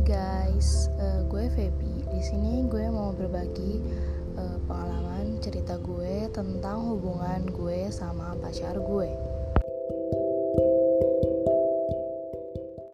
Hai guys, uh, gue Feby. Di sini gue mau berbagi uh, pengalaman cerita gue tentang hubungan gue sama pacar gue.